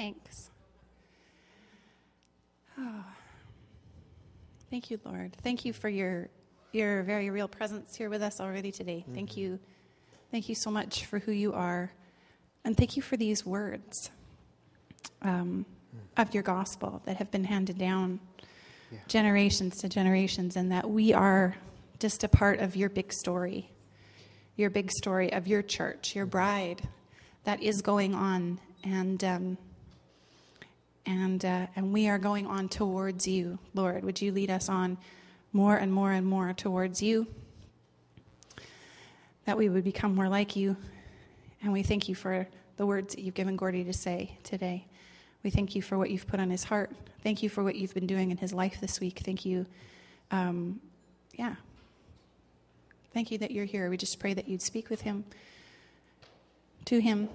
Thanks. Oh. Thank you, Lord. Thank you for your your very real presence here with us already today. Mm-hmm. Thank you. Thank you so much for who you are. And thank you for these words um, of your gospel that have been handed down yeah. generations to generations, and that we are just a part of your big story, your big story of your church, your bride that is going on. And, um, and, uh, and we are going on towards you, Lord. Would you lead us on more and more and more towards you? That we would become more like you. And we thank you for the words that you've given Gordy to say today. We thank you for what you've put on his heart. Thank you for what you've been doing in his life this week. Thank you. Um, yeah. Thank you that you're here. We just pray that you'd speak with him, to him,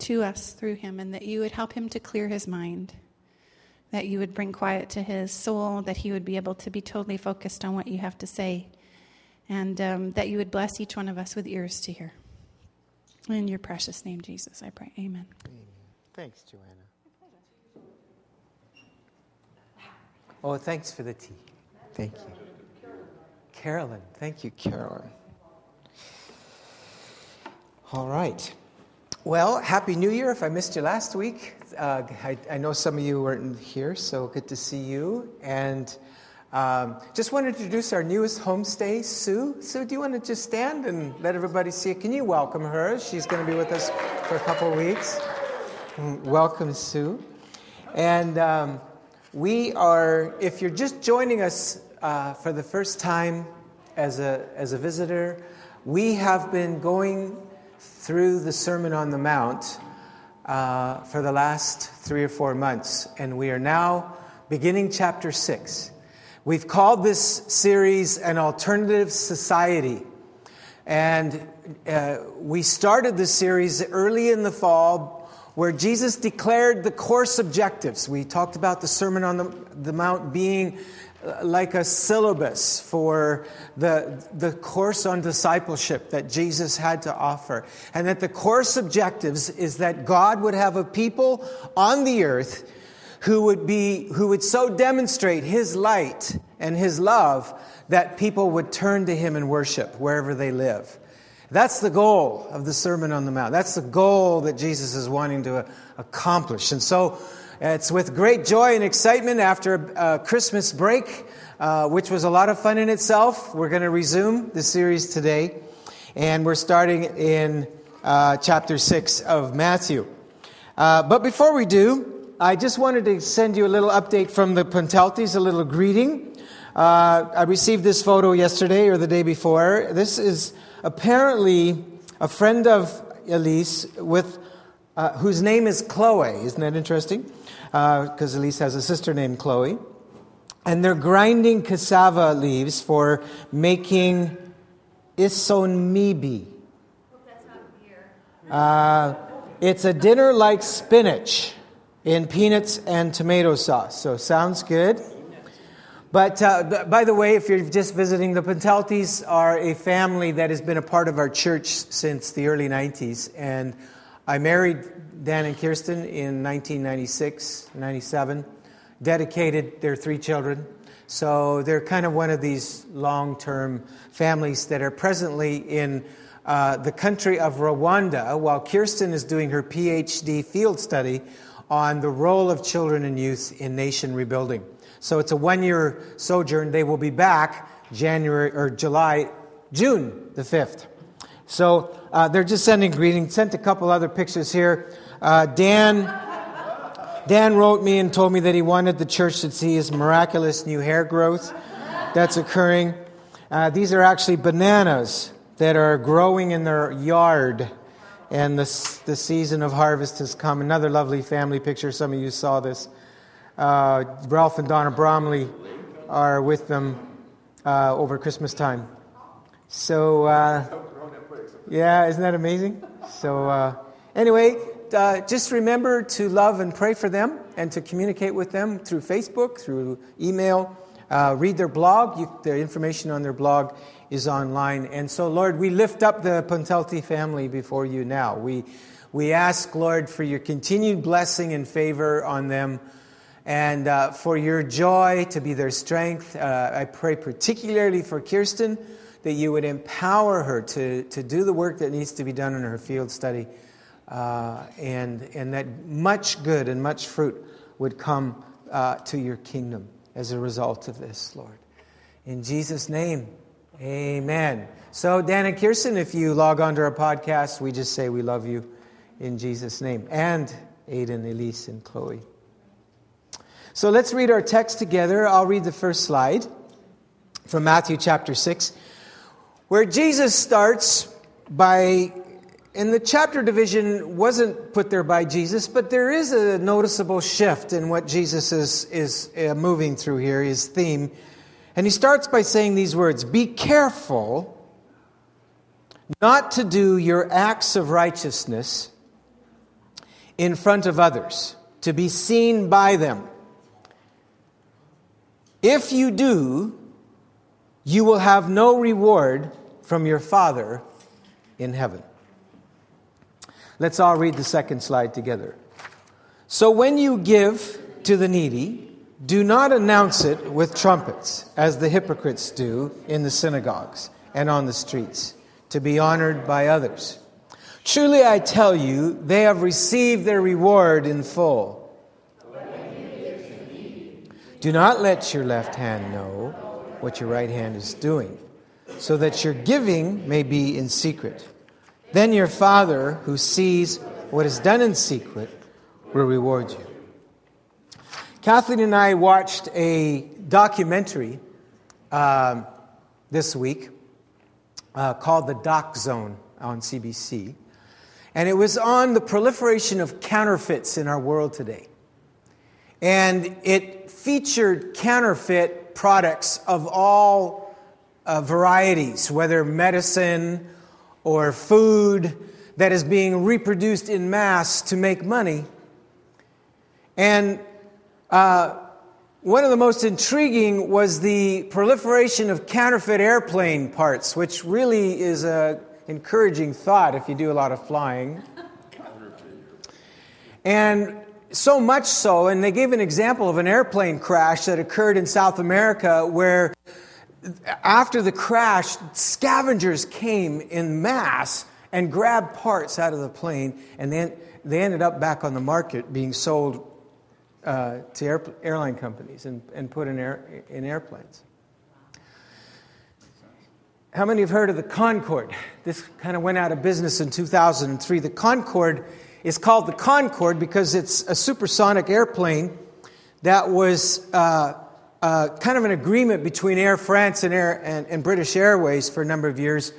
to us through him, and that you would help him to clear his mind, that you would bring quiet to his soul, that he would be able to be totally focused on what you have to say, and um, that you would bless each one of us with ears to hear. In your precious name, Jesus, I pray. Amen. Amen. Thanks, Joanna. Oh, thanks for the tea. Thank you. Carolyn. Thank you, Carolyn. All right. Well, Happy New Year if I missed you last week. Uh, I, I, know some of you weren't here, so good to see you. And um, just want to introduce our newest homestay, Sue. Sue, do you want to just stand and let everybody see it? Can you welcome her? She's going to be with us for a couple of weeks. Mm, welcome, Sue. And um, we are, if you're just joining us uh, for the first time as a, as a visitor, we have been going through the Sermon on the Mount uh, for the last three or four months, and we are now beginning chapter six. We've called this series An Alternative Society. And uh, we started this series early in the fall where Jesus declared the course objectives. We talked about the Sermon on the, the Mount being like a syllabus for the, the course on discipleship that Jesus had to offer. And that the course objectives is that God would have a people on the earth who would be, who would so demonstrate his light and his love that people would turn to him and worship wherever they live. That's the goal of the Sermon on the Mount. That's the goal that Jesus is wanting to accomplish. And so, it's with great joy and excitement after a Christmas break, uh, which was a lot of fun in itself. We're going to resume the series today, and we're starting in uh, chapter 6 of Matthew. Uh, but before we do, I just wanted to send you a little update from the Ponteltis, a little greeting. Uh, I received this photo yesterday or the day before. This is apparently a friend of Elise with uh, whose name is Chloe. Isn't that interesting? Because uh, Elise has a sister named Chloe. And they're grinding cassava leaves for making isombe. Uh, it's a dinner like spinach in peanuts and tomato sauce. So sounds good. But uh, by the way, if you're just visiting, the Penteltis are a family that has been a part of our church since the early 90s. And I married Dan and Kirsten in 1996, 97, dedicated their three children. So they're kind of one of these long term families that are presently in uh, the country of Rwanda, while Kirsten is doing her PhD field study on the role of children and youth in nation rebuilding. So it's a one year sojourn. They will be back January or July, June the 5th. So uh, they're just sending greetings. Sent a couple other pictures here. Uh, Dan, Dan wrote me and told me that he wanted the church to see his miraculous new hair growth that's occurring. Uh, these are actually bananas that are growing in their yard, and the, the season of harvest has come. Another lovely family picture. Some of you saw this. Uh, Ralph and Donna Bromley are with them uh, over Christmas time. So, uh, yeah, isn't that amazing? So, uh, anyway, uh, just remember to love and pray for them and to communicate with them through Facebook, through email. Uh, read their blog. You, the information on their blog is online. And so, Lord, we lift up the Pontelti family before you now. We, We ask, Lord, for your continued blessing and favor on them and uh, for your joy to be their strength. Uh, I pray particularly for Kirsten that you would empower her to, to do the work that needs to be done in her field study, uh, and, and that much good and much fruit would come uh, to your kingdom as a result of this, Lord. In Jesus' name, amen. So, Dan and Kirsten, if you log onto our podcast, we just say we love you in Jesus' name. And Aiden, Elise, and Chloe. So let's read our text together. I'll read the first slide from Matthew chapter 6, where Jesus starts by, and the chapter division wasn't put there by Jesus, but there is a noticeable shift in what Jesus is, is uh, moving through here, his theme. And he starts by saying these words Be careful not to do your acts of righteousness in front of others, to be seen by them. If you do, you will have no reward from your Father in heaven. Let's all read the second slide together. So when you give to the needy, do not announce it with trumpets, as the hypocrites do in the synagogues and on the streets, to be honored by others. Truly I tell you, they have received their reward in full. Do not let your left hand know what your right hand is doing, so that your giving may be in secret. Then your Father, who sees what is done in secret, will reward you. Kathleen and I watched a documentary uh, this week uh, called The Doc Zone on CBC. And it was on the proliferation of counterfeits in our world today. And it featured counterfeit products of all uh, varieties, whether medicine or food that is being reproduced in mass to make money. And uh, one of the most intriguing was the proliferation of counterfeit airplane parts, which really is an encouraging thought if you do a lot of flying. And so much so, and they gave an example of an airplane crash that occurred in South America where after the crash, scavengers came in mass and grabbed parts out of the plane, and then they ended up back on the market being sold uh, to air, airline companies and, and put in, air, in airplanes. How many have heard of the Concorde? This kind of went out of business in 2003. The Concorde is called the Concorde because it's a supersonic airplane that was uh, uh, kind of an agreement between Air France and, Air, and, and, British Airways for a number of years.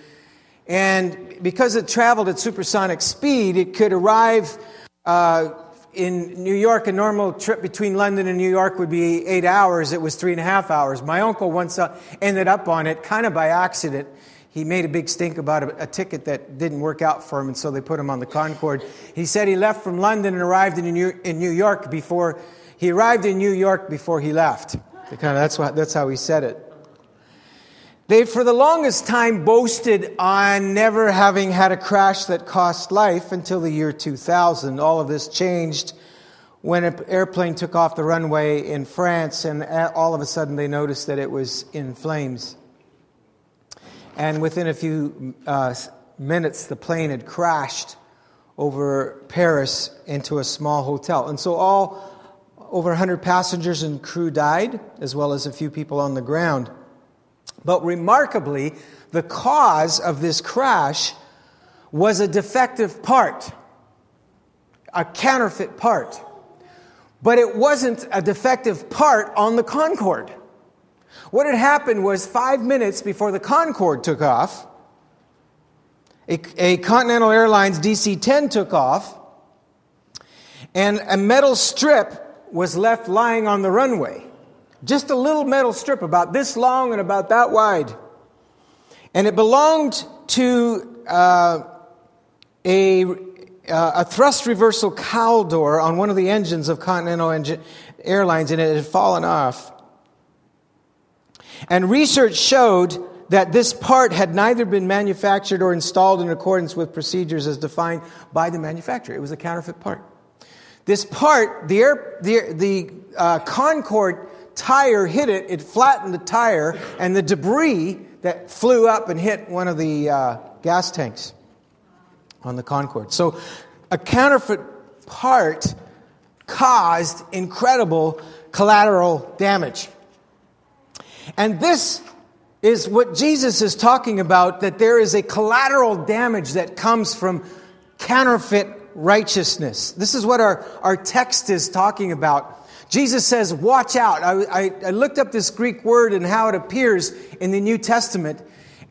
And because it traveled at supersonic speed, it could arrive uh, in New York. A normal trip between London and New York would be eight hours. It was three and a half hours. My uncle once uh, ended up on it kind of by accident he made a big stink about a, a, ticket that didn't work out for him, and so they put him on the Concorde. He said he left from London and arrived in New, in New York before he arrived in New York before he left. Kind of, that's, what, that's how he said it. They, for the longest time, boasted on never having had a crash that cost life until the year 2000. All of this changed when an airplane took off the runway in France, and uh, all of a sudden they noticed that it was in flames. And within a few uh, minutes, the plane had crashed over Paris into a small hotel. And so all over 100 passengers and crew died, as well as a few people on the ground. But remarkably, the cause of this crash was a defective part, a counterfeit part. But it wasn't a defective part on the Concorde. What had happened was five minutes before the Concorde took off, a, a Continental Airlines DC 10 took off, and a metal strip was left lying on the runway. Just a little metal strip about this long and about that wide. And it belonged to uh, a, uh, a thrust reversal cowl door on one of the engines of Continental Airlines, and it had fallen off. And research showed that this part had neither been manufactured or installed in accordance with procedures as defined by the manufacturer. It was a counterfeit part. This part, the, air, the, the uh, Concorde tire hit it, it flattened the tire, and the debris that flew up and hit one of the uh, gas tanks on the Concorde. So a counterfeit part caused incredible collateral damage. And this is what Jesus is talking about that there is a collateral damage that comes from counterfeit righteousness. This is what our, our text is talking about. Jesus says, Watch out. I, I, I looked up this Greek word and how it appears in the New Testament.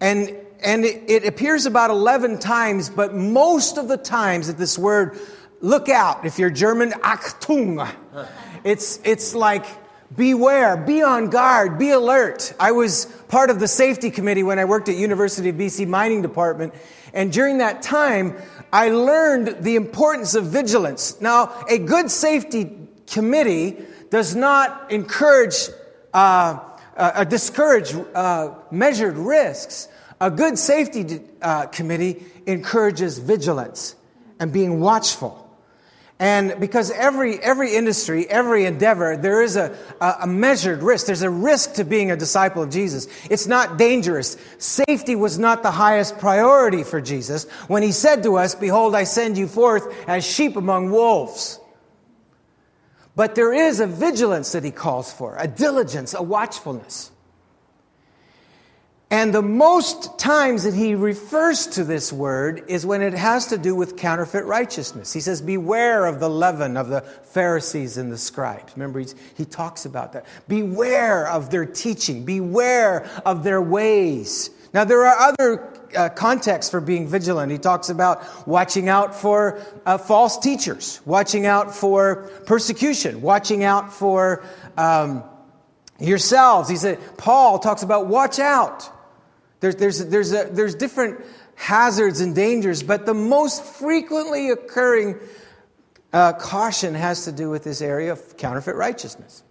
And, and it, it appears about 11 times, but most of the times that this word, look out, if you're German, Achtung, it's, it's like beware, be on guard, be alert. I was part of the safety committee when I worked at University of BC mining department. And during that time, I learned the importance of vigilance. Now, a good safety committee does not encourage, uh, uh, discourage uh, measured risks. A good safety uh, committee encourages vigilance and being watchful. And because every, every industry, every endeavor, there is a, a measured risk. There's a risk to being a disciple of Jesus. It's not dangerous. Safety was not the highest priority for Jesus when he said to us, Behold, I send you forth as sheep among wolves. But there is a vigilance that he calls for, a diligence, a watchfulness. And the most times that he refers to this word is when it has to do with counterfeit righteousness. He says, Beware of the leaven of the Pharisees and the scribes. Remember, he talks about that. Beware of their teaching, beware of their ways. Now, there are other uh, contexts for being vigilant. He talks about watching out for uh, false teachers, watching out for persecution, watching out for um, yourselves. He said, Paul talks about watch out. There's, there's, there's, a, there's different hazards and dangers, but the most frequently occurring uh, caution has to do with this area of counterfeit righteousness.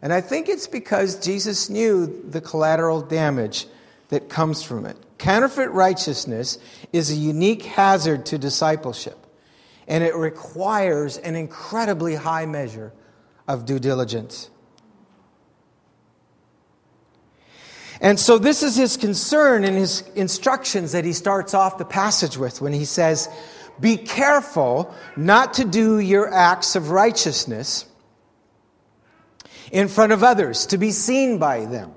And I think it's because Jesus knew the collateral damage that comes from it. Counterfeit righteousness is a unique hazard to discipleship, and it requires an incredibly high measure of due diligence. And so, this is his concern in his instructions that he starts off the passage with when he says, Be careful not to do your acts of righteousness in front of others, to be seen by them.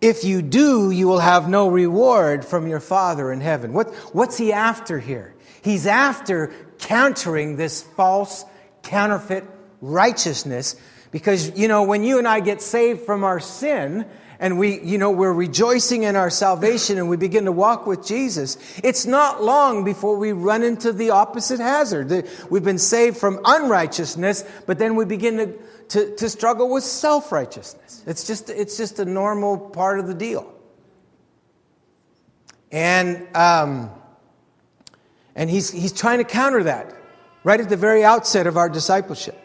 If you do, you will have no reward from your Father in heaven. What, what's he after here? He's after countering this false, counterfeit righteousness because, you know, when you and I get saved from our sin, and we, you know, we're rejoicing in our salvation and we begin to walk with Jesus, it's not long before we run into the opposite hazard. We've been saved from unrighteousness, but then we begin to, to, to struggle with self righteousness. It's just, it's just a normal part of the deal. And, um, and he's, he's trying to counter that right at the very outset of our discipleship.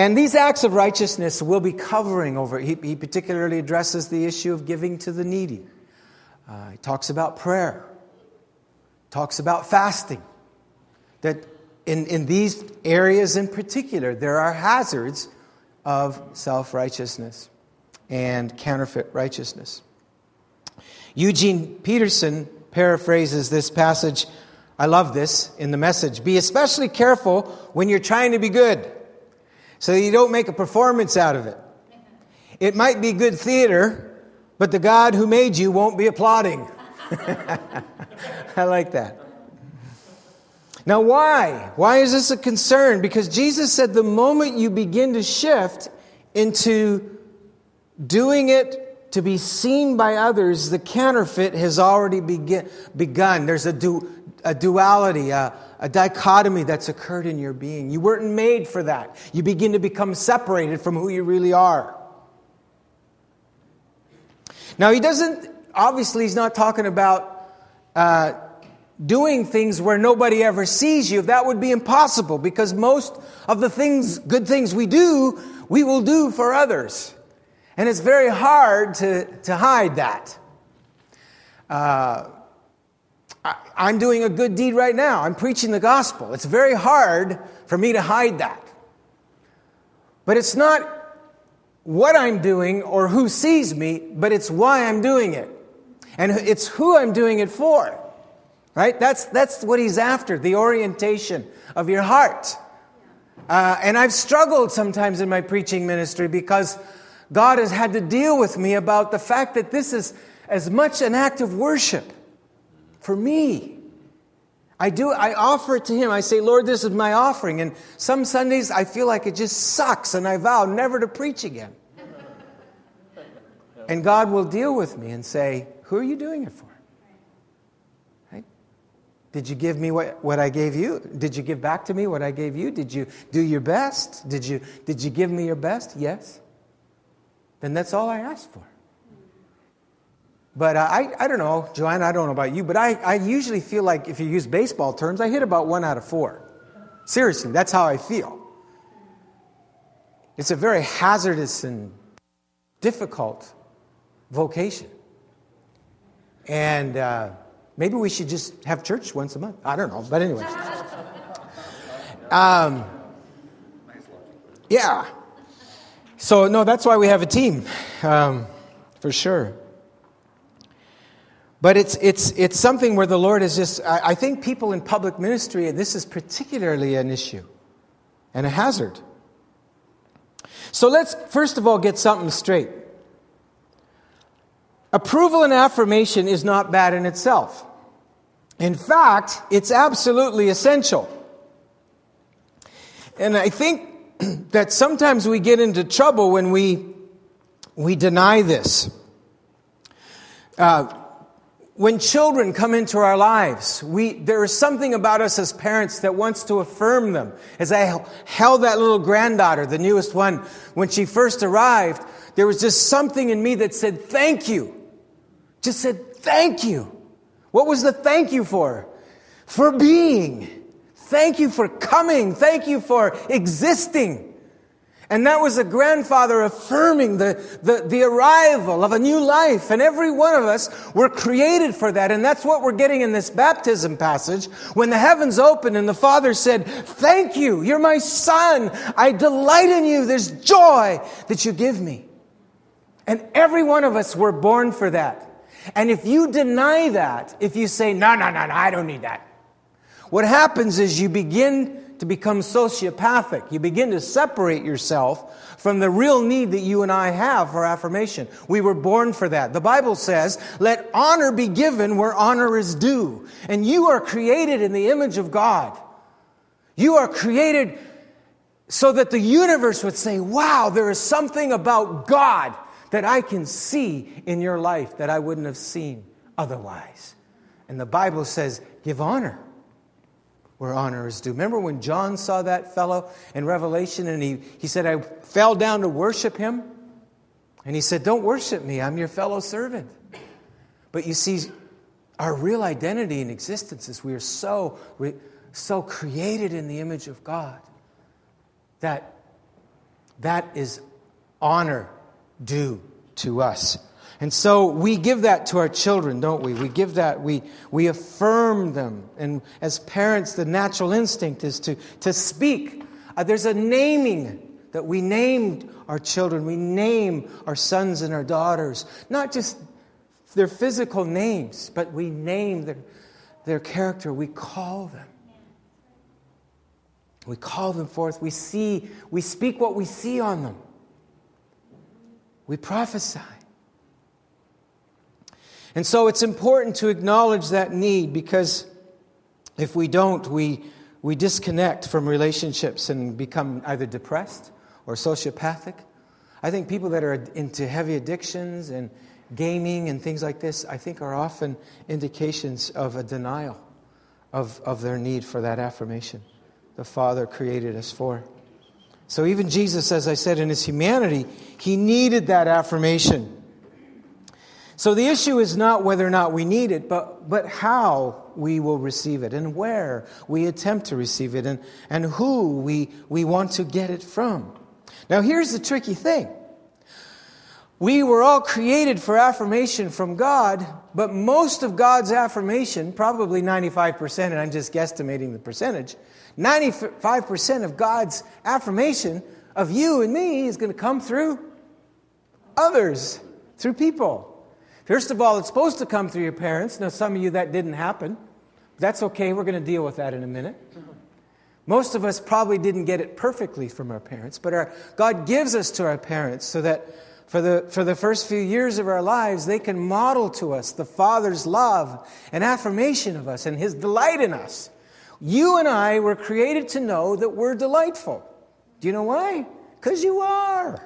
And these acts of righteousness will be covering over. He, he particularly addresses the issue of giving to the needy. Uh, he talks about prayer, talks about fasting. That in, in these areas in particular, there are hazards of self righteousness and counterfeit righteousness. Eugene Peterson paraphrases this passage. I love this in the message. Be especially careful when you're trying to be good so you don't make a performance out of it. It might be good theater, but the God who made you won't be applauding. I like that. Now, why? Why is this a concern? Because Jesus said the moment you begin to shift into doing it to be seen by others, the counterfeit has already begin, begun. There's a, du, a duality, a, a dichotomy that's occurred in your being. You weren't made for that. You begin to become separated from who you really are. Now, he doesn't, obviously, he's not talking about uh, doing things where nobody ever sees you. That would be impossible because most of the things, good things we do, we will do for others. And it's very hard to, to hide that. Uh, I, I'm doing a good deed right now. I'm preaching the gospel. It's very hard for me to hide that. But it's not what I'm doing or who sees me, but it's why I'm doing it. And it's who I'm doing it for. Right? That's, that's what he's after the orientation of your heart. Uh, and I've struggled sometimes in my preaching ministry because God has had to deal with me about the fact that this is as much an act of worship for me. I do, I offer it to Him. I say, Lord, this is my offering. And some Sundays I feel like it just sucks, and I vow never to preach again. And God will deal with me and say, Who are you doing it for? Right? Did you give me what, what I gave you? Did you give back to me what I gave you? Did you do your best? Did you, did you give me your best? Yes. Then that's all I ask for. But uh, I, I don't know, Joanne, I don't know about you, but I, I usually feel like if you use baseball terms, I hit about one out of four. Seriously, that's how I feel. It's a very hazardous and difficult vocation. And uh, maybe we should just have church once a month. I don't know, but anyway. Um, yeah. So, no, that's why we have a team, um, for sure. But it's, it's, it's something where the Lord is just, I, I think people in public ministry, this is particularly an issue and a hazard. So let's first of all get something straight. Approval and affirmation is not bad in itself. In fact, it's absolutely essential. And I think that sometimes we get into trouble when we, we deny this. Uh, when children come into our lives, we, there is something about us as parents that wants to affirm them. As I held that little granddaughter, the newest one, when she first arrived, there was just something in me that said, thank you. Just said, thank you. What was the thank you for? For being. Thank you for coming. Thank you for existing. And that was a grandfather affirming the, the, the, arrival of a new life. And every one of us were created for that. And that's what we're getting in this baptism passage. When the heavens opened and the Father said, Thank you. You're my son. I delight in you. There's joy that you give me. And every one of us were born for that. And if you deny that, if you say, No, no, no, no, I don't need that, what happens is you begin to become sociopathic. You begin to separate yourself from the real need that you and I have for affirmation. We were born for that. The Bible says, let honor be given where honor is due. And you are created in the image of God. You are created so that the universe would say, wow, there is something about God that I can see in your life that I wouldn't have seen otherwise. And the Bible says, give honor where honor is due. Remember when John saw that fellow in Revelation and he, he said, I fell down to worship him? And he said, Don't worship me, I'm your fellow servant. But you see, our real identity and existence is we are so, so created in the image of God that that is honor due to us. And so we give that to our children, don't we? We give that, we, we affirm them. And as parents, the natural instinct is to, to speak. Uh, there's a naming that we named our children. We name our sons and our daughters, not just their physical names, but we name their, their character. We call them. We call them forth. We see, we speak what we see on them. We prophesy. And so it's important to acknowledge that need because if we don't, we, we disconnect from relationships and become either depressed or sociopathic. I think people that are into heavy addictions and gaming and things like this, I think are often indications of a denial of, of their need for that affirmation the Father created us for. So even Jesus, as I said, in his humanity, he needed that affirmation. So the issue is not whether or not we need it, but, but how we will receive it and where we attempt to receive it and, and who we, we want to get it from. Now, here's the tricky thing we were all created for affirmation from God, but most of God's affirmation, probably 95%, and I'm just guesstimating the percentage, 95% of God's affirmation of you and me is going to come through others, through people. First of all, it's supposed to come through your parents. Now, some of you that didn't happen. That's okay. We're going to deal with that in a minute. Most of us probably didn't get it perfectly from our parents, but our, God gives us to our parents so that for the, for the first few years of our lives, they can model to us the Father's love and affirmation of us and His delight in us. You and I were created to know that we're delightful. Do you know why? Because you are.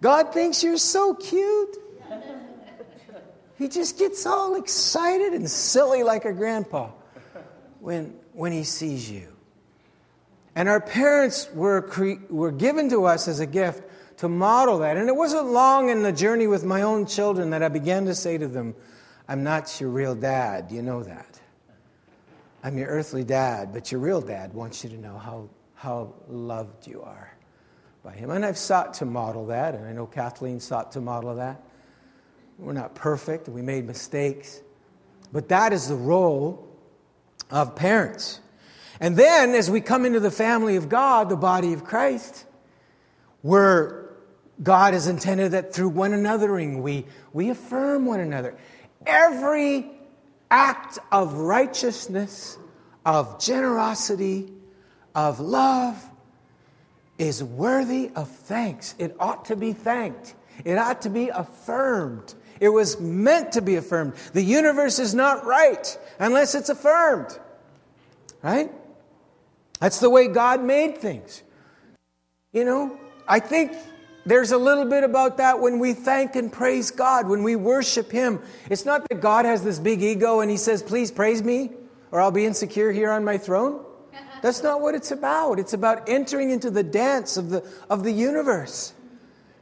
God thinks you're so cute. He just gets all excited and silly like a grandpa when, when he sees you. And our parents were, cre- were given to us as a gift to model that. And it wasn't long in the journey with my own children that I began to say to them, I'm not your real dad. You know that. I'm your earthly dad, but your real dad wants you to know how, how loved you are by him. And I've sought to model that, and I know Kathleen sought to model that. We're not perfect, we made mistakes. But that is the role of parents. And then, as we come into the family of God, the body of Christ, where God has intended that through one anothering we, we affirm one another. Every act of righteousness, of generosity, of love is worthy of thanks. It ought to be thanked, it ought to be affirmed. It was meant to be affirmed. The universe is not right unless it's affirmed. Right? That's the way God made things. You know, I think there's a little bit about that when we thank and praise God, when we worship Him. It's not that God has this big ego and He says, please praise me or I'll be insecure here on my throne. That's not what it's about. It's about entering into the dance of the, of the universe.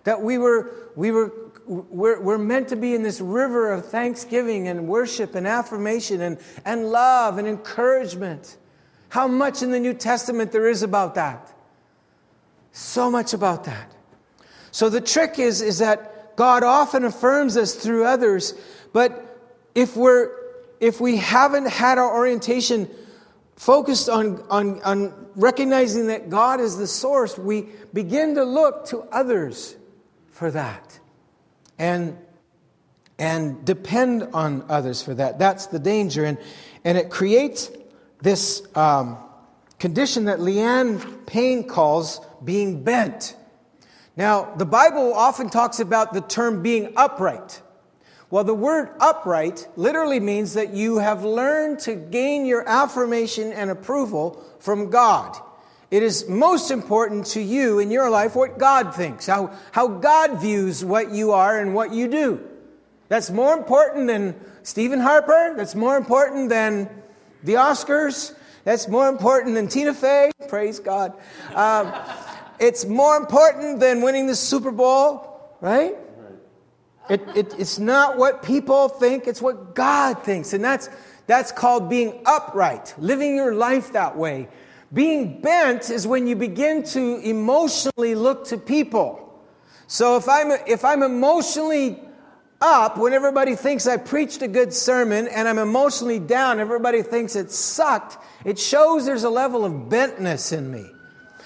That we were, we were we're, we're meant to be in this river of thanksgiving and worship and affirmation and, and love and encouragement. How much in the New Testament there is about that? So much about that. So the trick is, is that God often affirms us through others, but if we're if we haven't had our orientation focused on, on, on recognizing that God is the source, we begin to look to others for that and, and depend on others for that. That's the danger. And, and it creates this um, condition that Leanne Payne calls being bent. Now, the Bible often talks about the term being upright. Well, the word upright literally means that you have learned to gain your affirmation and approval from God. It is most important to you in your life what God thinks, how, how God views what you are and what you do. That's more important than Stephen Harper. That's more important than the Oscars. That's more important than Tina Fey. Praise God. Um, it's more important than winning the Super Bowl, right? It, it, it's not what people think, it's what God thinks. And that's, that's called being upright, living your life that way. Being bent is when you begin to emotionally look to people. So if I'm, if I'm emotionally up when everybody thinks I preached a good sermon and I'm emotionally down, everybody thinks it sucked, it shows there's a level of bentness in me.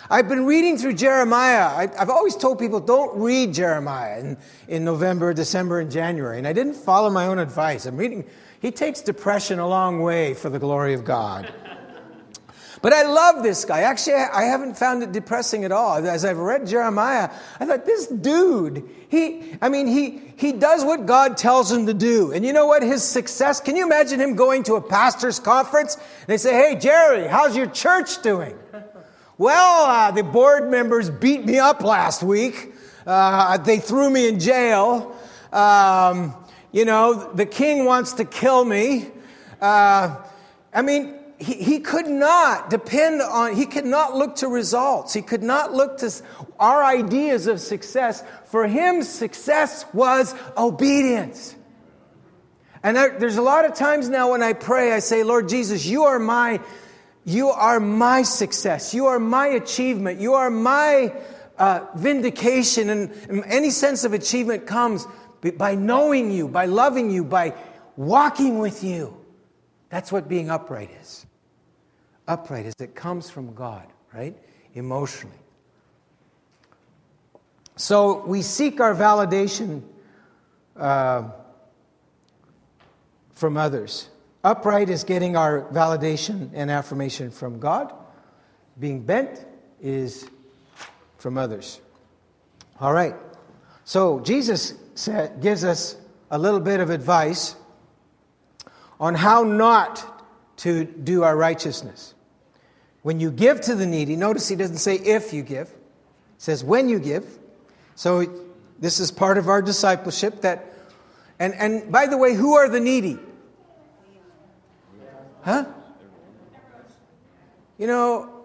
I've been reading through Jeremiah. I, have always told people don't read Jeremiah in, in November, December, and January. And I didn't follow my own advice. I'm reading, he takes depression a long way for the glory of God. But I love this guy. Actually, I haven't found it depressing at all. As I've read Jeremiah, I thought, this dude, he, I mean, he, he does what God tells him to do. And you know what? His success, can you imagine him going to a pastor's conference? They say, hey, Jerry, how's your church doing? Well, uh, the board members beat me up last week. Uh, they threw me in jail. Um, you know, the king wants to kill me. Uh, I mean, he, he could not depend on, he could not look to results. He could not look to our ideas of success. For him, success was obedience. And there, there's a lot of times now when I pray, I say, Lord Jesus, you are my, you are my success. You are my achievement. You are my uh, vindication and any sense of achievement comes by knowing you, by loving you, by walking with you. That's what being upright is. Upright is it comes from God, right? Emotionally. So we seek our validation uh, from others. Upright is getting our validation and affirmation from God. Being bent is from others. All right. So Jesus said, gives us a little bit of advice on how not to do our righteousness. When you give to the needy, notice he doesn't say if you give, he says when you give. So this is part of our discipleship that and and by the way, who are the needy? Huh? You know,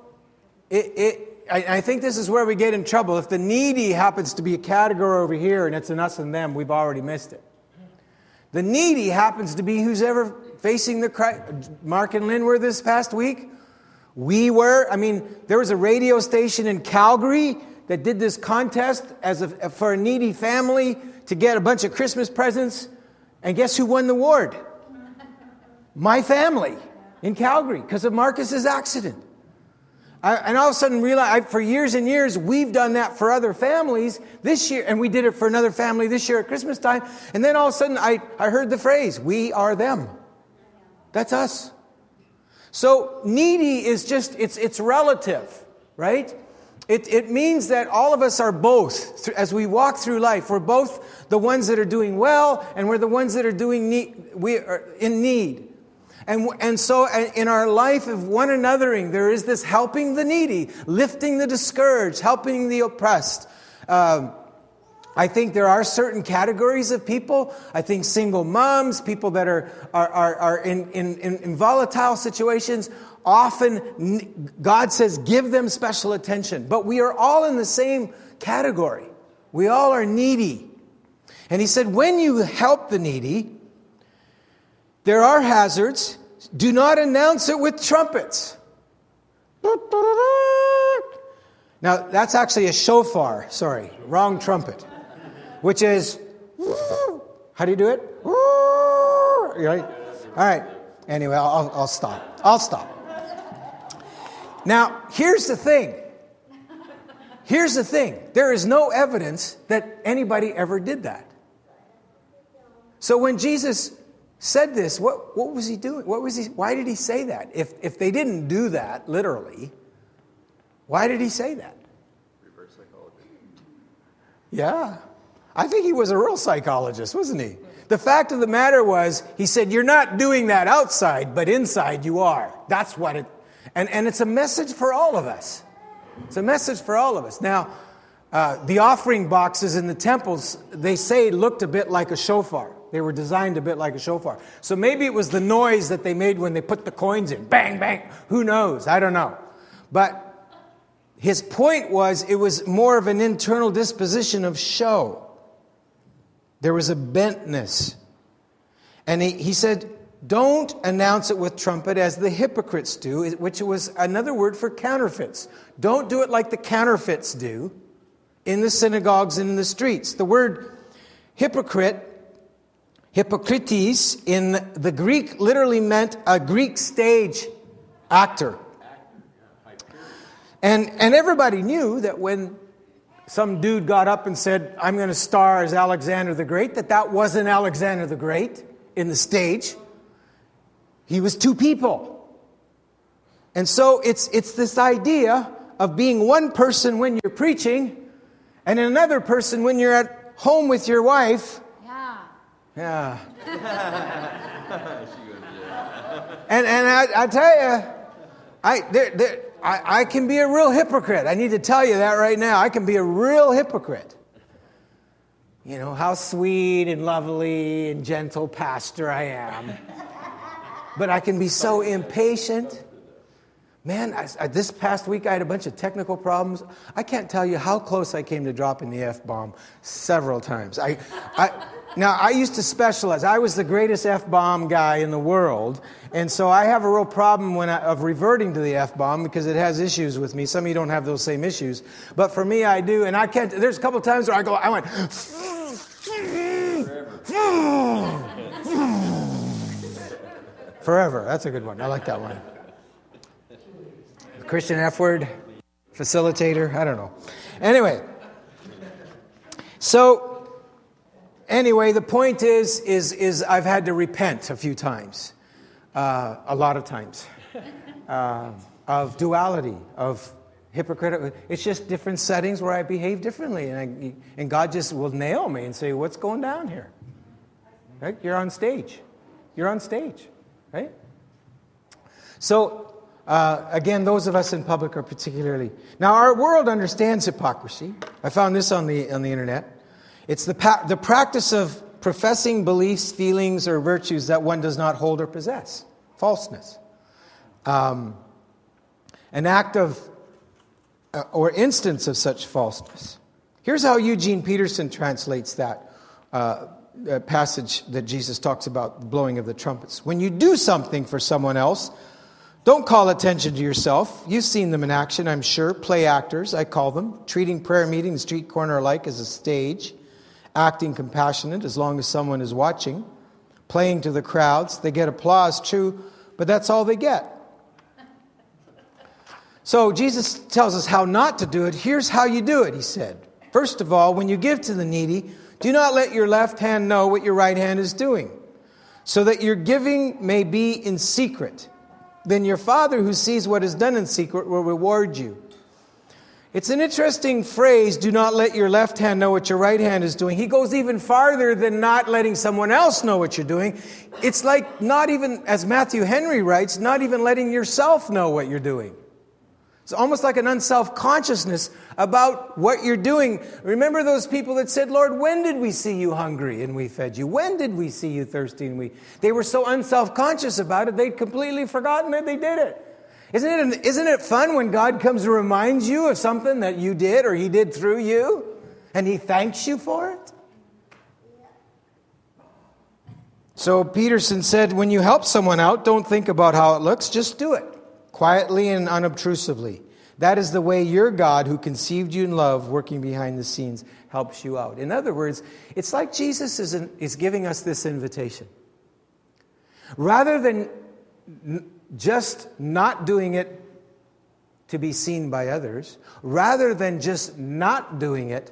it, it I, I, think this is where we get in trouble. If the needy happens to be a category over here and it's an us and them, we've already missed it. The needy happens to be who's ever facing the. Mark and Lynn were this past week. We were. I mean, there was a radio station in Calgary that did this contest as a, for a needy family to get a bunch of Christmas presents. And guess who won the award? My family in Calgary because of Marcus's accident. I, and all of a sudden realize I, for years and years we've done that for other families this year and we did it for another family this year at christmas time and then all of a sudden i, I heard the phrase we are them that's us so needy is just it's it's relative right it, it means that all of us are both as we walk through life we're both the ones that are doing well and we're the ones that are doing need, we are in need and, and so in our life of one anothering, there is this helping the needy, lifting the discouraged, helping the oppressed. Um, I think there are certain categories of people. I think single moms, people that are, are, are, are in, in, in volatile situations, often God says, give them special attention. But we are all in the same category. We all are needy. And he said, when you help the needy, there are hazards. Do not announce it with trumpets. Now, that's actually a shofar. Sorry, wrong trumpet. Which is, how do you do it? Right? All right. Anyway, I'll, I'll stop. I'll stop. Now, here's the thing. Here's the thing. There is no evidence that anybody ever did that. So when Jesus said this, what, what was he doing? What was he, why did he say that? If, if they didn't do that, literally, why did he say that? Reverse psychology. Yeah. I think he was a real psychologist, wasn't he? The fact of the matter was, he said, You're not doing that outside, but inside you are. That's what it. And, and it's a message for all of us. It's a message for all of us. Now, uh, the offering boxes in the temples, they say, looked a bit like a shofar. They were designed a bit like a shofar. So maybe it was the noise that they made when they put the coins in. Bang, bang. Who knows? I don't know. But his point was it was more of an internal disposition of show. There was a bentness. And he, he said, don't announce it with trumpet as the hypocrites do, which was another word for counterfeits. Don't do it like the counterfeits do in the synagogues and in the streets. The word hypocrite hypokrites in the Greek literally meant a Greek stage actor. And, and everybody knew that when some dude got up and said, I'm going to star as Alexander the Great, that that wasn't Alexander the Great in the stage. He was two people. And so it's, it's this idea of being one person when you're preaching and another person when you're at home with your wife yeah. Yeah. and and I, I tell you, I, there, there, I, I can be a real hypocrite. I need to tell you that right now. I can be a real hypocrite. You know, how sweet and lovely and gentle pastor I am. But I can be so impatient. Man, I, I, this past week I had a bunch of technical problems. I can't tell you how close I came to dropping the F bomb several times. I, I, Now, I used to specialize. I was the greatest F bomb guy in the world. And so I have a real problem when I, of reverting to the F bomb because it has issues with me. Some of you don't have those same issues. But for me, I do. And I can't, there's a couple times where I go, I went, Forever. That's a good one. I like that one. Christian F word, facilitator. I don't know. Anyway, so anyway, the point is, is, is I've had to repent a few times, uh, a lot of times, uh, of duality, of hypocritical. It's just different settings where I behave differently, and, I, and God just will nail me and say, "What's going down here?" Right? You're on stage. You're on stage, right? So. Uh, again, those of us in public are particularly. Now, our world understands hypocrisy. I found this on the, on the internet. It's the, pa- the practice of professing beliefs, feelings, or virtues that one does not hold or possess. Falseness. Um, an act of uh, or instance of such falseness. Here's how Eugene Peterson translates that uh, passage that Jesus talks about, the blowing of the trumpets. When you do something for someone else, don't call attention to yourself. You've seen them in action, I'm sure. Play actors, I call them, treating prayer meetings, street corner alike as a stage acting compassionate as long as someone is watching, playing to the crowds. They get applause, true, but that's all they get. So Jesus tells us how not to do it. Here's how you do it, he said. First of all, when you give to the needy, do not let your left hand know what your right hand is doing, so that your giving may be in secret. Then your Father who sees what is done in secret will reward you. It's an interesting phrase, do not let your left hand know what your right hand is doing. He goes even farther than not letting someone else know what you're doing. It's like not even, as Matthew Henry writes, not even letting yourself know what you're doing. It's almost like an unself consciousness about what you're doing. Remember those people that said, Lord, when did we see you hungry and we fed you? When did we see you thirsty and we. They were so unself conscious about it, they'd completely forgotten that they did it. Isn't it, isn't it fun when God comes to remind you of something that you did or He did through you and He thanks you for it? So Peterson said, when you help someone out, don't think about how it looks, just do it quietly and unobtrusively. That is the way your God, who conceived you in love, working behind the scenes, helps you out. In other words, it's like Jesus is, is giving us this invitation. Rather than just not doing it to be seen by others, rather than just not doing it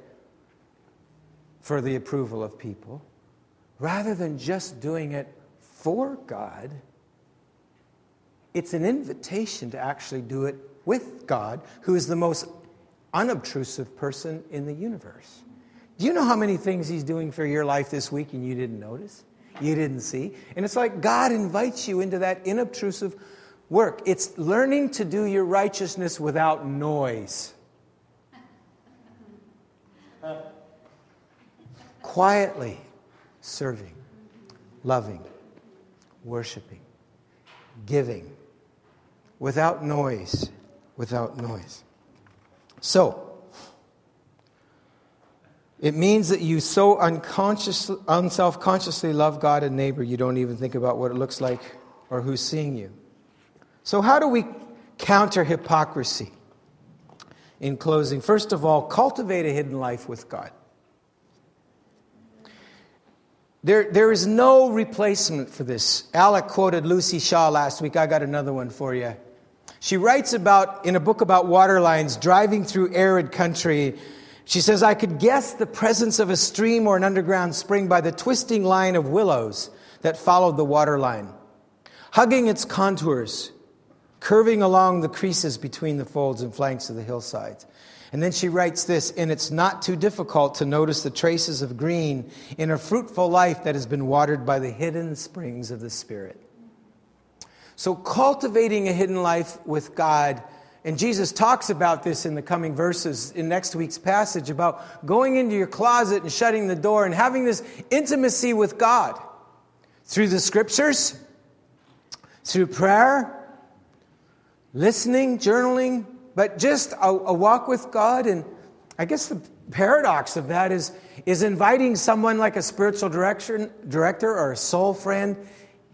for the approval of people, rather than just doing it for God, it's an invitation to actually do it with God, who is the most unobtrusive person in the universe. Do you know how many things He's doing for your life this week and you didn't notice? You didn't see? And it's like God invites you into that inobtrusive work. It's learning to do your righteousness without noise. Quietly serving, loving, worshiping, giving, without noise, without noise. So, it means that you so unconsciously, unself consciously love God and neighbor, you don't even think about what it looks like or who's seeing you. So, how do we counter hypocrisy? In closing, first of all, cultivate a hidden life with God. There, there is no replacement for this. Alec quoted Luci Shaw last week. I got another one for you. She writes about, in a book about water lines, driving through arid country. She says, I could guess the presence of a stream or an underground spring by the twisting line of willows that followed the water line. Hugging its contours, curving along the creases between the folds and flanks of the hillsides. And then she writes this, and it's not too difficult to notice the traces of green in a fruitful life that has been watered by the hidden springs of the Spirit. So, cultivating a hidden life with God, and Jesus talks about this in the coming verses in next week's passage about going into your closet and shutting the door and having this intimacy with God through the scriptures, through prayer, listening, journaling, but just a, a walk with God. And I guess the paradox of that is, is inviting someone like a spiritual direction, director or a soul friend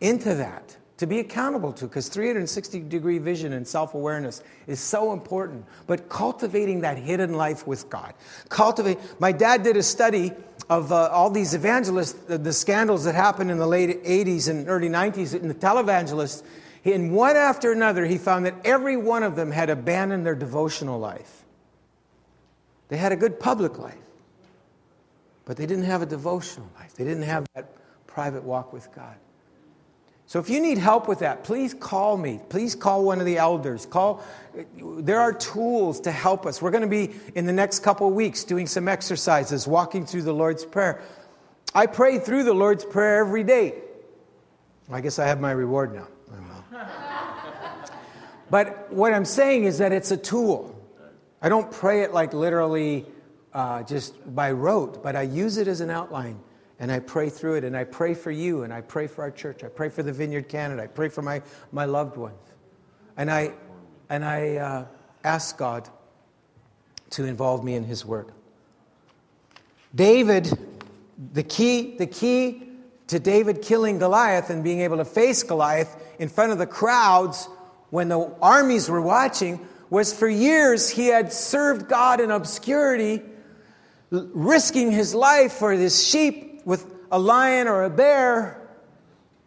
into that to be accountable to because 360 degree vision and self awareness is so important. But cultivating that hidden life with God. Cultivate. My dad did a study of uh, all these evangelists, the, the scandals that happened in the late 80s and early 90s in the televangelists. And one after another, he found that every one of them had abandoned their devotional life. They had a good public life, but they didn't have a devotional life. They didn't have that private walk with God. So if you need help with that, please call me. Please call one of the elders. Call there are tools to help us. We're going to be in the next couple weeks doing some exercises, walking through the Lord's Prayer. I pray through the Lord's Prayer every day. I guess I have my reward now. but what I'm saying is that it's a tool. I don't pray it like literally uh, just by rote, but I use it as an outline and I pray through it and I pray for you and I pray for our church. I pray for the Vineyard Canada. I pray for my, my loved ones. And I, and I uh, ask God to involve me in His work. David, the key, the key to David killing Goliath and being able to face Goliath in front of the crowds when the armies were watching was for years he had served God in obscurity, risking his life for his sheep with a lion or a bear,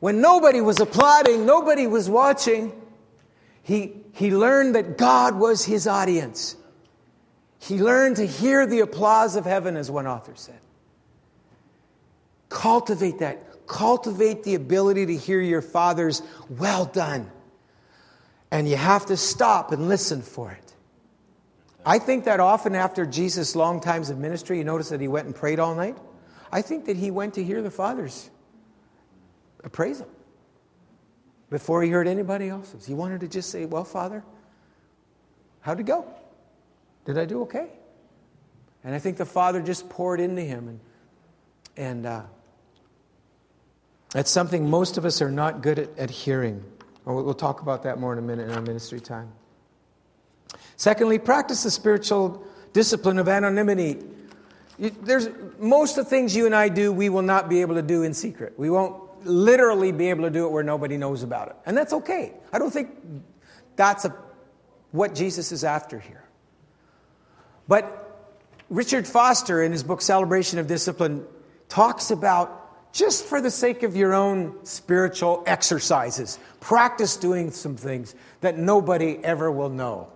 when nobody was applauding, nobody was watching, he, he learned that God was his audience. He learned to hear the applause of heaven, as one author said. Cultivate that. Cultivate the ability to hear your Father's well done. And you have to stop and listen for it. I think that often after Jesus' long times of ministry, you notice that he went and prayed all night. I think that he went to hear the Father's appraisal before he heard anybody else's. He wanted to just say, Well, Father, how'd it go? Did I do okay? And I think the Father just poured into him. And, and uh, that's something most of us are not good at, at hearing. We'll talk about that more in a minute in our ministry time. Secondly, practice the spiritual discipline of anonymity. There's most of the things you and I do, we will not be able to do in secret. We won't literally be able to do it where nobody knows about it. And that's okay. I don't think that's a, what Jesus is after here. But Richard Foster, in his book Celebration of Discipline, talks about just for the sake of your own spiritual exercises, practice doing some things that nobody ever will know.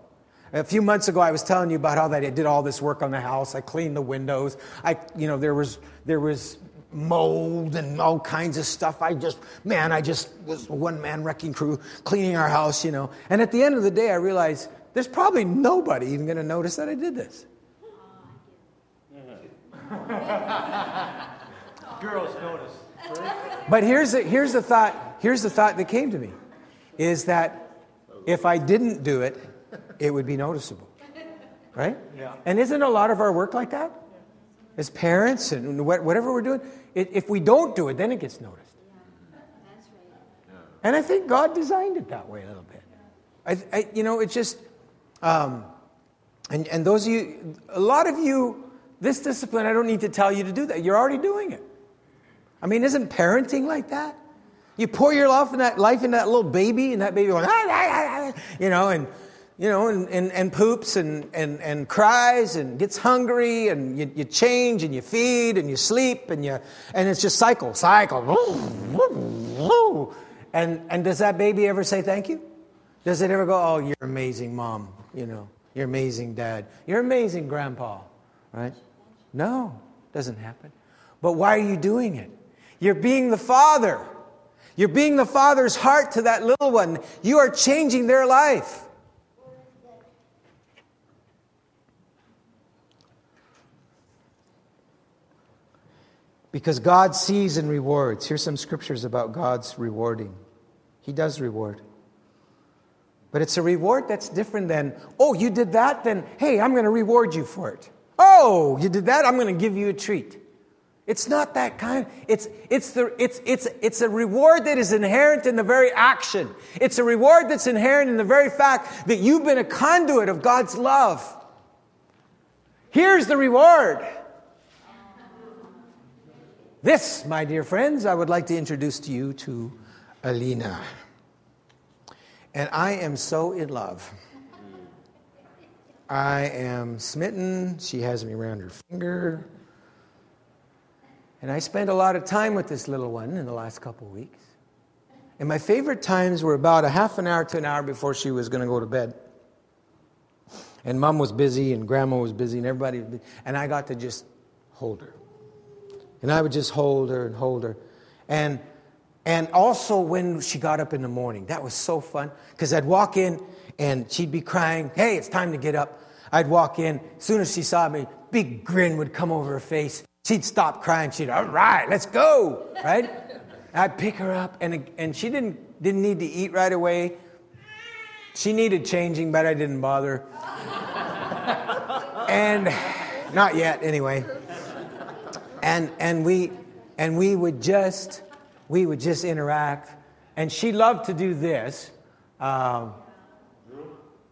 A few months ago, I was telling you about how that I did all this work on the house. I cleaned the windows. I, you know, there was there was mold and all kinds of stuff. I just, man, I just was one man wrecking crew cleaning our house, you know. And at the end of the day, I realized there's probably nobody even going to notice that I did this. Girls notice. But here's the, here's the thought. Here's the thought that came to me, is that if I didn't do it, it would be noticeable. Right? Yeah. And isn't a lot of our work like that? As parents and whatever we're doing, if we don't do it, then it gets noticed. Yeah. That's right. And I think God designed it that way a little bit. I, I, you know, it's just, um, and, and those of you, a lot of you, this discipline, I don't need to tell you to do that. You're already doing it. I mean, isn't parenting like that? You pour your life in that, life in that little baby, and that baby going, ah, ah, ah, you know, and you know, and, and, and poops and, and, and cries and gets hungry and you, you change and you feed and you sleep and you, and it's just cycle, cycle. And, and does that baby ever say thank you? Does it ever go, oh, you're amazing, mom, you know, you're amazing, dad, you're amazing, grandpa, right? No, doesn't happen. But why are you doing it? You're being the father. You're being the father's heart to that little one. You are changing their life. Because God sees and rewards. Here's some scriptures about God's rewarding. He does reward. But it's a reward that's different than, oh, you did that, then hey, I'm going to reward you for it. Oh, you did that, I'm going to give you a treat. It's not that kind. It's, it's, the, it's, it's, it's a reward that is inherent in the very action. It's a reward that's inherent in the very fact that you've been a conduit of God's love. Here's the reward. This, my dear friends, I would like to introduce to you to Alina. And I am so in love. I am smitten. She has me around her finger. And I spent a lot of time with this little one in the last couple of weeks. And my favorite times were about a half an hour to an hour before she was going to go to bed. And mom was busy, and grandma was busy, and everybody. And I got to just hold her. And I would just hold her and hold her. And, and also when she got up in the morning, that was so fun. Because I'd walk in, and she'd be crying, Hey, it's time to get up. I'd walk in. As soon as she saw me, big grin would come over her face. She'd stop crying. She'd, all right, let's go, right? I'd pick her up, and, and she didn't, didn't need to eat right away. She needed changing, but I didn't bother. and not yet, anyway. And, and, we, and we would just, we would just interact. And she loved to do this. Um,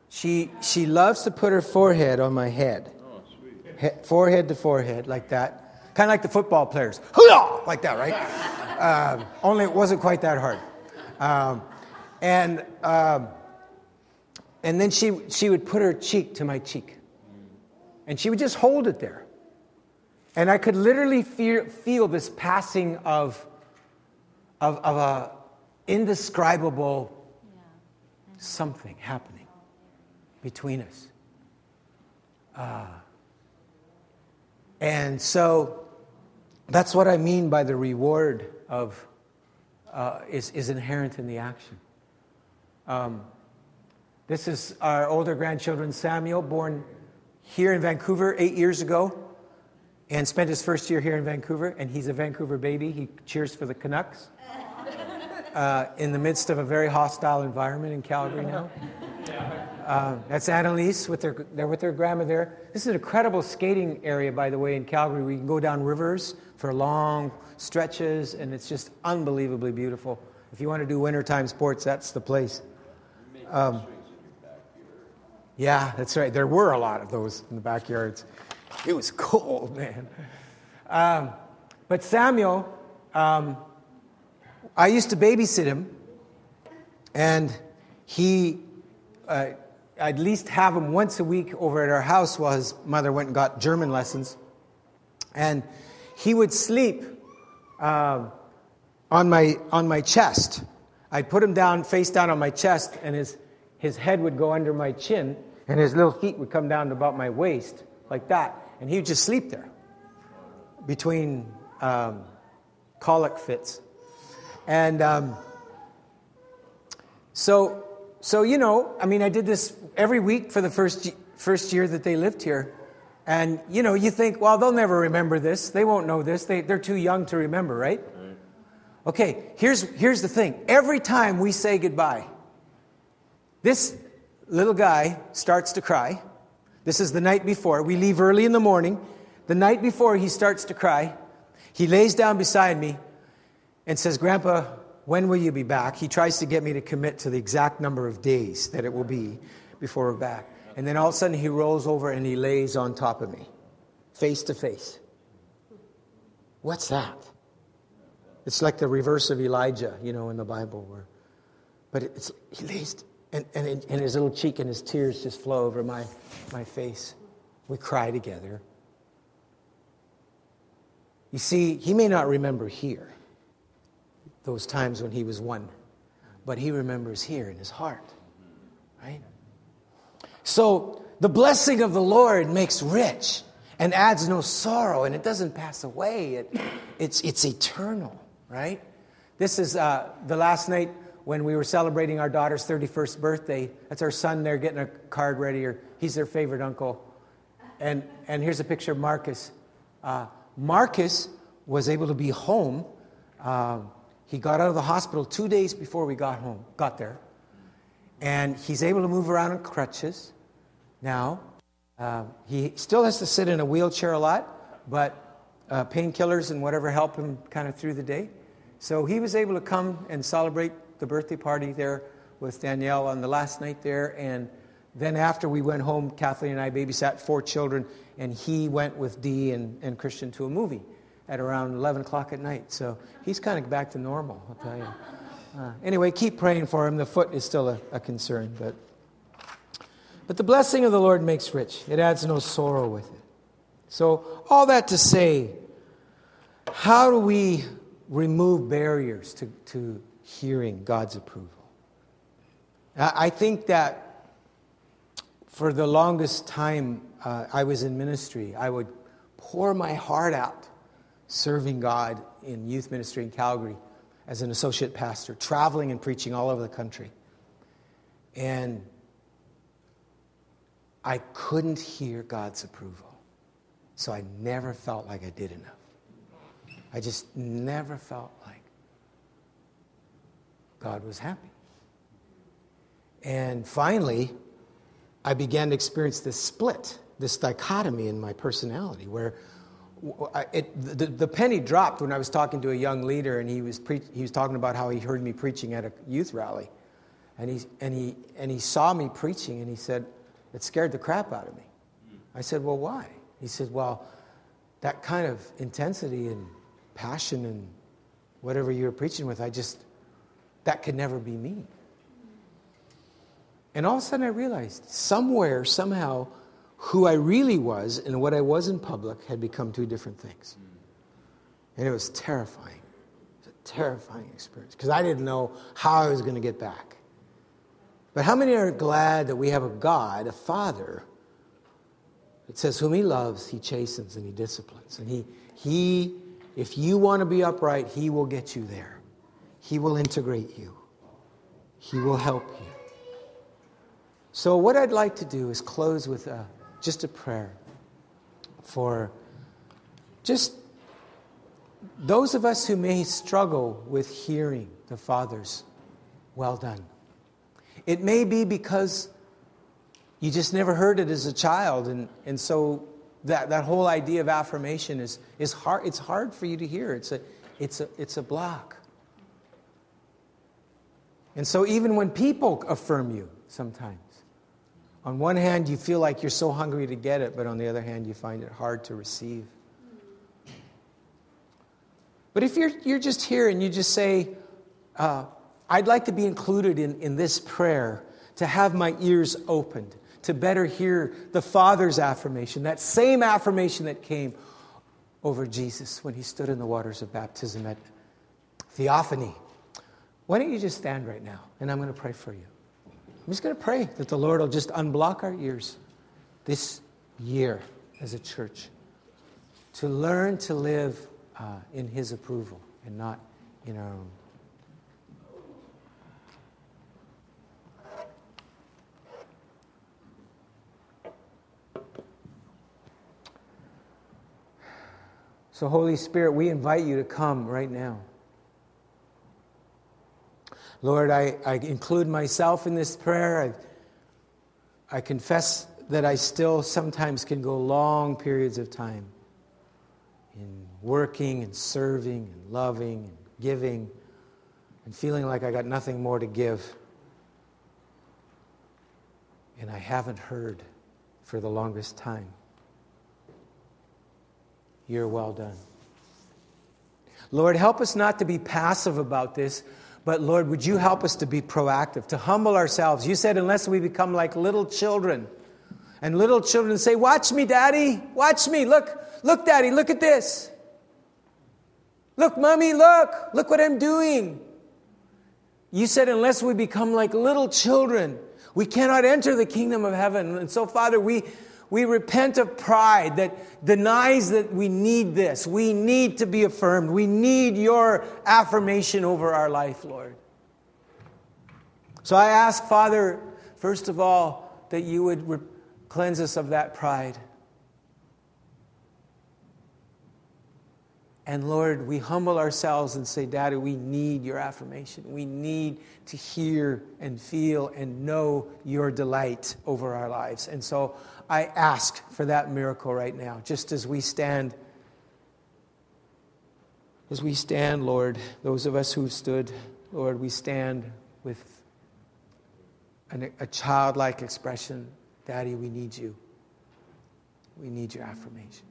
she, she loves to put her forehead on my head. He, forehead to forehead, like that. Kind of like the football players. Like that, right? Um, only it wasn't quite that hard. Um, and, um, and then she, she would put her cheek to my cheek. And she would just hold it there. And I could literally feel, feel this passing of, of, of a indescribable something happening between us. Uh, and so that's what I mean by the reward of uh, is, is inherent in the action. Um, this is our older grandchildren, Samuel, born here in Vancouver eight years ago and spent his first year here in Vancouver, and he's a Vancouver baby. He cheers for the Canucks uh, in the midst of a very hostile environment in Calgary now. Uh, that's Annalise with their, they're with their grandma there. This is an incredible skating area, by the way, in Calgary. We can go down rivers for long stretches, and it's just unbelievably beautiful. If you want to do wintertime sports, that's the place. Um, yeah, that's right. There were a lot of those in the backyards. It was cold, man. Um, but Samuel, um, I used to babysit him, and he, uh, I'd at least have him once a week over at our house while his mother went and got German lessons. And he would sleep uh, on, my, on my chest. I'd put him down, face down on my chest, and his, his head would go under my chin, and his little feet would come down to about my waist, like that and he would just sleep there between um, colic fits. And um, so, so, you know, I mean, I did this every week for the first, first year that they lived here. And, you know, you think, well, they'll never remember this. They won't know this. They, they're too young to remember, right? right? Okay, here's, here's the thing. Every time we say goodbye, this little guy starts to cry this is the night before. We leave early in the morning. The night before, he starts to cry. He lays down beside me and says, Grandpa, when will you be back? He tries to get me to commit to the exact number of days that it will be before we're back. And then all of a sudden, he rolls over and he lays on top of me, face to face. What's that? It's like the reverse of Elijah, you know, in the Bible. Where, but it's, he lays and, and, and his little cheek and his tears just flow over my, my face. We cry together. You see, he may not remember here those times when he was one, but he remembers here in his heart, right? So the blessing of the Lord makes rich and adds no sorrow, and it doesn't pass away. It, it's, it's eternal, right? This is uh, the last night when we were celebrating our daughter's 31st birthday. That's our son there getting a card ready, or he's their favorite uncle. And, and here's a picture of Marcus. Uh, Marcus was able to be home. Uh, he got out of the hospital two days before we got home, got there. And he's able to move around on crutches now. Uh, he still has to sit in a wheelchair a lot, but uh, painkillers and whatever help him kind of through the day. So he was able to come and celebrate the birthday party there with Danielle on the last night there, and then after we went home, Kathleen and I babysat four children, and he went with Dee and, and Christian to a movie at around 11 o'clock at night. So he's kind of back to normal, I'll tell you. Uh, anyway, keep praying for him. The foot is still a, a concern, but but the blessing of the Lord makes rich. It adds no sorrow with it. So all that to say, how do we remove barriers to, to hearing God's approval? I think that for the longest time uh, I was in ministry, I would pour my heart out serving God in youth ministry in Calgary as an associate pastor, traveling and preaching all over the country. And I couldn't hear God's approval. So I never felt like I did enough. I just never felt God was happy. And finally, I began to experience this split, this dichotomy in my personality where it, the, the, penny dropped when I was talking to a young leader, and he was, pre- he was talking about how he heard me preaching at a youth rally. And he, and, he, and he saw me preaching, and he said, It scared the crap out of me. I said, Well, why? He said, Well, that kind of intensity and passion and whatever you were preaching with, I just, that could never be me. And all of a sudden I realized somewhere, somehow, who I really was and what I was in public had become two different things. And it was terrifying. It was a terrifying experience because I didn't know how I was going to get back. But how many are glad that we have a God, a Father, it says, Whom He loves, He chastens and He disciplines. And He, he if you want to be upright, He will get you there. He will integrate you, He will help you. So, what I'd like to do is close with a, just a prayer for just those of us who may struggle with hearing the Father's well done. It may be because you just never heard it as a child, and, and so that, that whole idea of affirmation is, is hard, it's hard for you to hear. It's a, it's, a, it's a block. And so, even when people affirm you, sometimes, on one hand, you feel like you're so hungry to get it, but on the other hand, you find it hard to receive. But if you're, you're just here and you just say, uh, I'd like to be included in, in this prayer, to have my ears opened, to better hear the Father's affirmation, that same affirmation that came over Jesus when he stood in the waters of baptism at Theophany. Why don't you just stand right now and I'm going to pray for you. I'm just going to pray that the Lord will just unblock our ears this year as a church to learn to live uh, in His approval and not in our own. So, Holy Spirit, we invite you to come right now. Lord, I, I include myself in this prayer. I, I confess that I still sometimes can go long periods of time in working and serving and loving and giving and feeling like I got nothing more to give. And I haven't heard for the longest time. You're well done. Lord, help us not to be passive about this, but Lord, would you help us to be proactive, to humble ourselves? You said, unless we become like little children, and little children say, Watch me, daddy, watch me, look, look, daddy, look at this. Look, mommy, look, look what I'm doing. You said, unless we become like little children, we cannot enter the kingdom of heaven. And so, Father, we, we repent of pride that denies that we need this. We need to be affirmed. We need your affirmation over our life, Lord. So I ask, Father, first of all, that you would re- cleanse us of that pride. And Lord, we humble ourselves and say, Daddy, we need your affirmation. We need to hear and feel and know your delight over our lives. And so I ask for that miracle right now, just as we stand. As we stand, Lord, those of us who've stood, Lord, we stand with an, a childlike expression Daddy, we need you. We need your affirmation.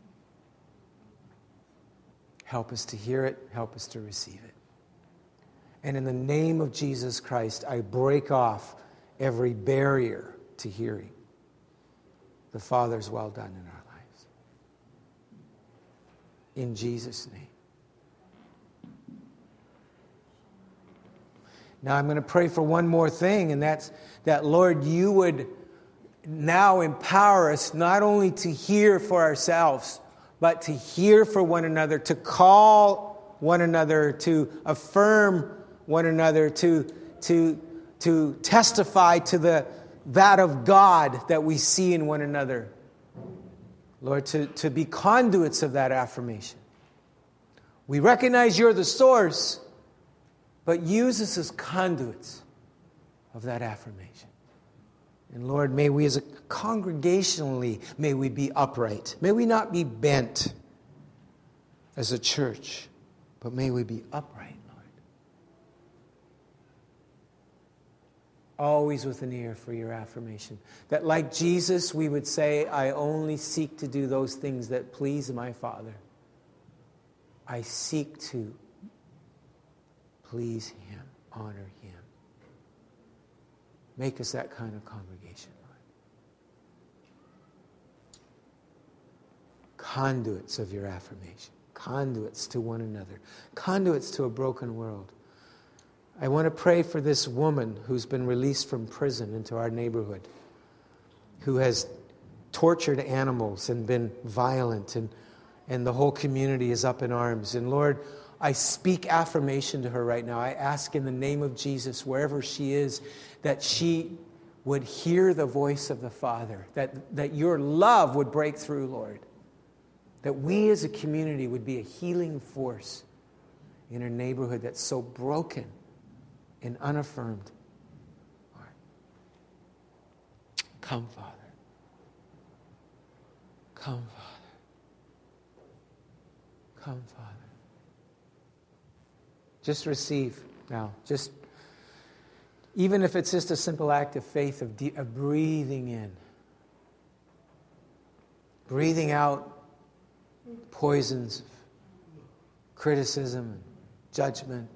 Help us to hear it, help us to receive it. And in the name of Jesus Christ, I break off every barrier to hearing the Father's well done in our lives. In Jesus' name. Now I'm going to pray for one more thing, and that's that, Lord, you would now empower us not only to hear for ourselves, but to hear for one another, to call one another, to affirm one another, to, to, to testify to the, that of God that we see in one another. Lord, to, to be conduits of that affirmation. We recognize you're the source, but use us as conduits of that affirmation. And Lord, may we as a congregationally, may we be upright. May we not be bent as a church, but may we be upright, Lord. Always with an ear for your affirmation. That like Jesus, we would say, I only seek to do those things that please my Father. I seek to please Him, honor Him. Make us that kind of congregation, Lord. Conduits of your affirmation, conduits to one another, conduits to a broken world. I want to pray for this woman who's been released from prison into our neighborhood, who has tortured animals and been violent, and, and the whole community is up in arms. And Lord, I speak affirmation to her right now. I ask in the name of Jesus, wherever she is, that she would hear the voice of the Father, that, that your love would break through, Lord. That we as a community would be a healing force in a neighborhood that's so broken and unaffirmed. Lord. Come, Father. Come, Father. Come, Father. Just receive now. Just even if it's just a simple act of faith of, de- of breathing in, breathing out poisons of criticism judgment,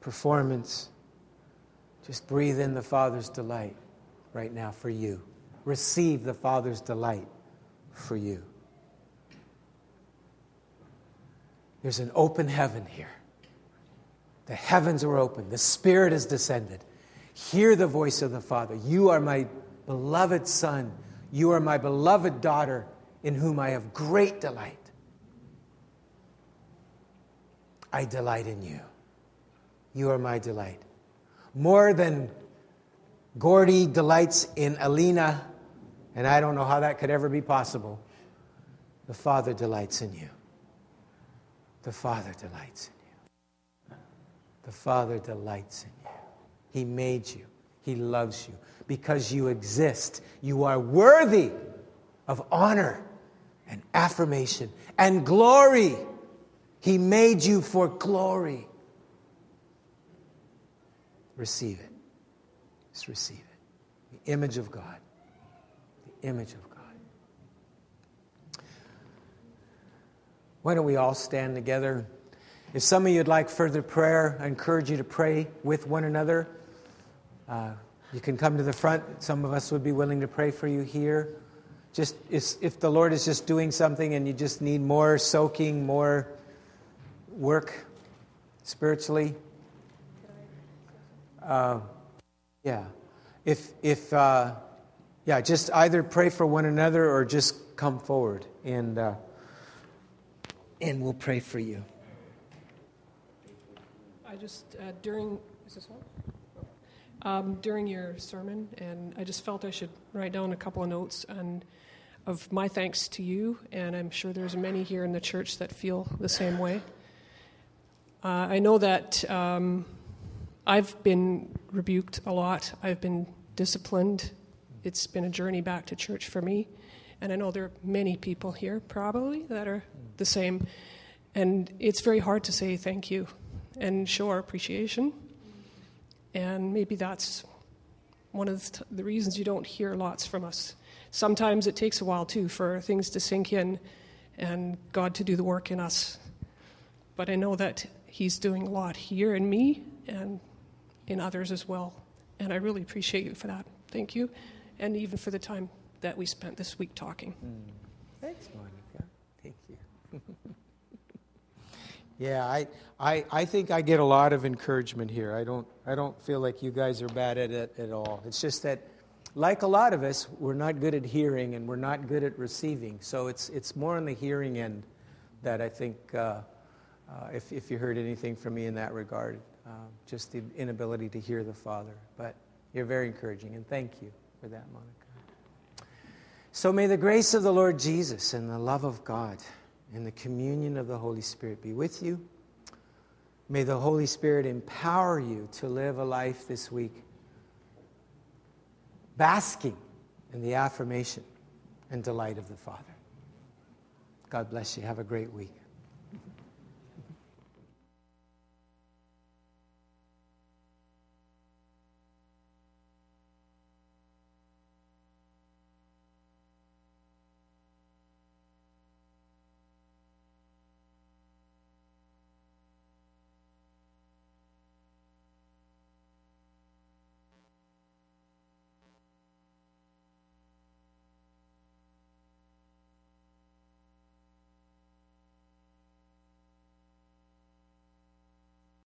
performance. Just breathe in the Father's delight right now for you. Receive the Father's delight for you. There's an open heaven here. The heavens are open, the Spirit has descended. Hear the voice of the Father. You are my beloved Son. You are my beloved daughter, in whom I have great delight. I delight in you. You are my delight. More than Gordy delights in Alina, and I don't know how that could ever be possible. The Father delights in you. The Father delights. The Father delights in you. He made you, He loves you. Because you exist, you are worthy of honor and affirmation and glory. He made you for glory. Receive it. Just receive it. The image of God. The image of God. Why don't we all stand together? If some of you would like further prayer, I encourage you to pray with one another. Uh, you can come to the front. Some of us would be willing to pray for you here. Just if the Lord is just doing something and you just need more soaking, more work spiritually. Uh, yeah. If, if uh, yeah, just either pray for one another or just come forward and, uh, and we'll pray for you. Just, uh, during, is this on? Um, during your sermon, and I just felt I should write down a couple of notes and of my thanks to you, and I'm sure there's many here in the church that feel the same way. Uh, I know that um, I've been rebuked a lot. I've been disciplined. It's been a journey back to church for me, and I know there are many people here probably that are the same. And it's very hard to say thank you and show our appreciation. And maybe that's one of the, the reasons you don't hear lots from us. Sometimes it takes a while too for things to sink in and God to do the work in us. But I know that He's doing a lot here in me and in others as well. And I really appreciate you for that. Thank you. And even for the time that we spent this week talking. Mm. Thanks, Monica. Thank you. Yeah, I, I, I think I get a lot of encouragement here. I don't, I don't feel like you guys are bad at it at all. It's just that, like a lot of us, we're not good at hearing and we're not good at receiving. So it's, it's more on the hearing end that I think, uh, uh, if, if you heard anything from me in that regard, uh, just the inability to hear the Father. But you're very encouraging, and thank you for that, Monica. So may the grace of the Lord Jesus and the love of God and the communion of the Holy Spirit be with you. May the Holy Spirit empower you to live a life this week basking in the affirmation and delight of the Father. God bless you. Have a great week.